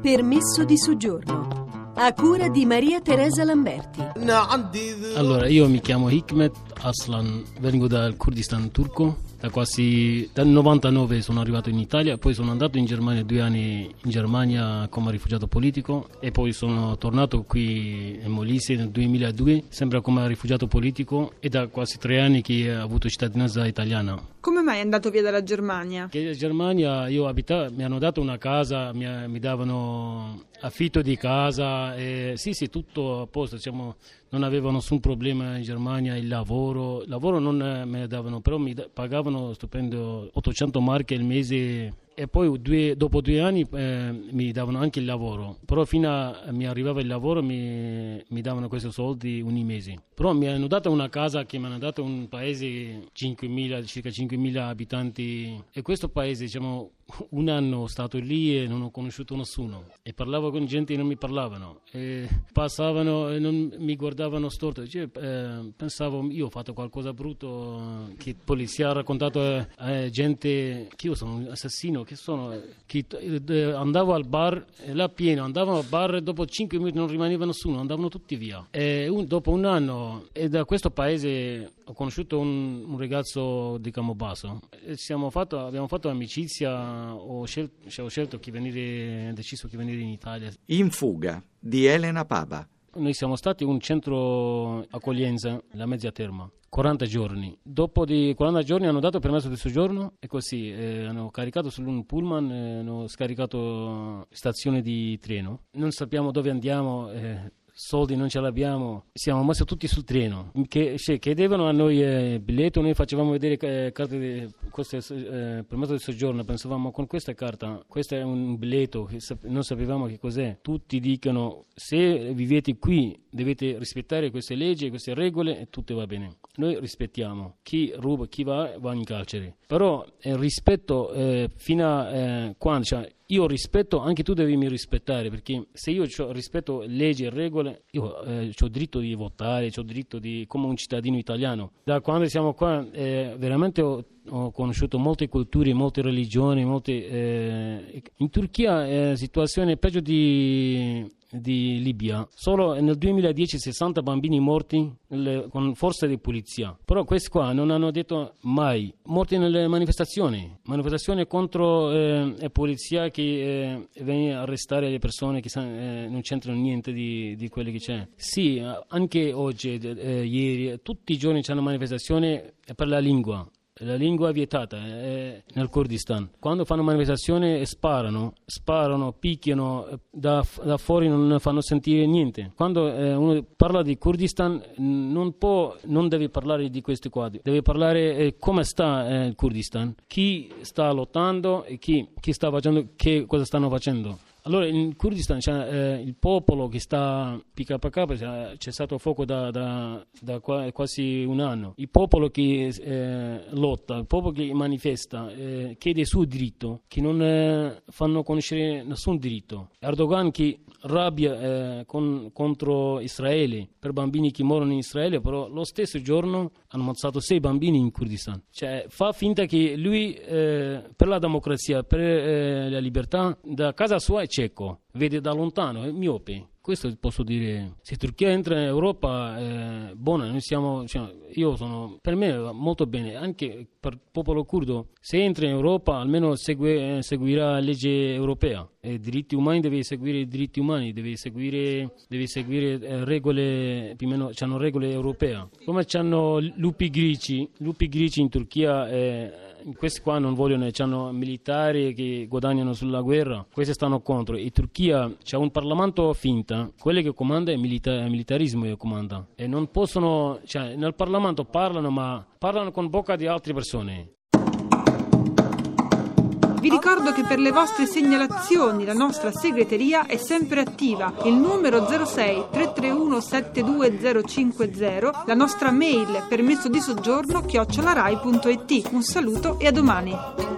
Permesso di soggiorno. A cura di Maria Teresa Lamberti. Allora, io mi chiamo Hikmet Aslan, vengo dal Kurdistan turco. Da quasi dal 99 sono arrivato in Italia, poi sono andato in Germania due anni in Germania come rifugiato politico e poi sono tornato qui in Molise nel 2002, sempre come rifugiato politico e da quasi tre anni che ho avuto cittadinanza italiana. Come mai è andato via dalla Germania? Che in Germania io abitavo, mi hanno dato una casa, mi, mi davano affitto di casa, e, sì sì tutto a posto, diciamo, non avevo nessun problema in Germania, il lavoro, il lavoro non me ne davano, però mi pagavano stupendo 800 marche al mese e poi due, dopo due anni eh, mi davano anche il lavoro, però fino a mi arrivava il lavoro mi, mi davano questi soldi ogni mese. Però mi hanno dato una casa che mi hanno dato un paese 5.000, circa 5.000 abitanti. E questo paese diciamo un anno stato lì e non ho conosciuto nessuno. E parlavo con gente che non mi parlavano. E passavano e non mi guardavano storto. Cioè, eh, pensavo io ho fatto qualcosa brutto che la polizia ha raccontato a eh, gente che io sono un assassino che sono che eh, andavo al bar e là pieno andavo al bar e dopo 5 minuti non rimaneva nessuno andavano tutti via un, dopo un anno e da questo paese ho conosciuto un, un ragazzo di Campobasso e fatto, abbiamo fatto amicizia ho scelto, ho scelto chi venire, deciso di venire in Italia. In fuga di Elena Paba. Noi siamo stati un centro accoglienza, la mezza terma. 40 giorni. Dopo di 40 giorni hanno dato permesso di soggiorno e così eh, hanno caricato su un pullman, eh, hanno scaricato stazione di treno. Non sappiamo dove andiamo, eh, soldi non ce l'abbiamo, siamo messi tutti sul treno, che, cioè, chiedevano a noi eh, biglietto, noi facevamo vedere eh, carte di questo, eh, permesso di soggiorno, pensavamo con questa carta, questo è un biglietto, non sapevamo che cos'è, tutti dicono se vivete qui dovete rispettare queste leggi, queste regole e tutto va bene. Noi rispettiamo, chi ruba, chi va, va in carcere, però il rispetto eh, fino a eh, quando, cioè, io rispetto, anche tu devi mi rispettare, perché se io rispetto leggi e regole, io eh, ho diritto di votare, ho diritto di, come un cittadino italiano. Da quando siamo qua, eh, veramente ho, ho, conosciuto molte culture, molte religioni, molte, eh, in Turchia è la situazione peggio di di Libia, solo nel 2010 60 bambini morti nelle, con forze di polizia. Però questi qua non hanno detto mai morti nelle manifestazioni, manifestazioni contro eh, la polizia che eh, viene a arrestare le persone che eh, non c'entrano niente di, di quello che c'è. Sì, anche oggi, eh, ieri, tutti i giorni c'è una manifestazione per la lingua la lingua è vietata è nel Kurdistan. Quando fanno manifestazione sparano, sparano, picchiano, da, da, fuori non fanno sentire niente. Quando eh, uno parla di Kurdistan non, può, non deve parlare di questi quadri, deve parlare eh, come sta eh, il Kurdistan, chi sta lottando e chi, chi sta facendo, che cosa stanno facendo. Allora in Kurdistan eh, il popolo che sta PKK, c'è stato fuoco da, da, da, quasi un anno, il popolo che eh, lotta, il popolo che manifesta, eh, chiede il suo diritto, che non eh, fanno conoscere nessun diritto. Erdogan che rabbia eh, con, contro Israele per bambini che morono in Israele, però lo stesso giorno hanno ammazzato sei bambini in Kurdistan. Cioè fa finta che lui eh, per la democrazia, per la libertà, da casa sua è Checo. Vede da lontano, è miope. Questo posso dire. Se Turchia entra in Europa, è buona. Noi siamo, cioè, io sono, per me va molto bene, anche per il popolo curdo. Se entra in Europa, almeno segue, seguirà la legge europea. I diritti umani deve seguire i diritti umani, deve seguire, deve seguire eh, regole, più o meno, hanno regole europee. Come hanno lupi grigi, lupi grigi in Turchia. Eh, questi qua non vogliono, hanno militari che guadagnano sulla guerra, questi stanno contro. In Turchia c'è un Parlamento finta, quello che comanda è il milita- militarismo che comanda. E non possono, cioè nel Parlamento parlano ma parlano con bocca di altre persone. Vi ricordo che per le vostre segnalazioni la nostra segreteria è sempre attiva. Il numero 06 331 72050, la nostra mail permesso di soggiorno chiocciolarai.it. Un saluto e a domani.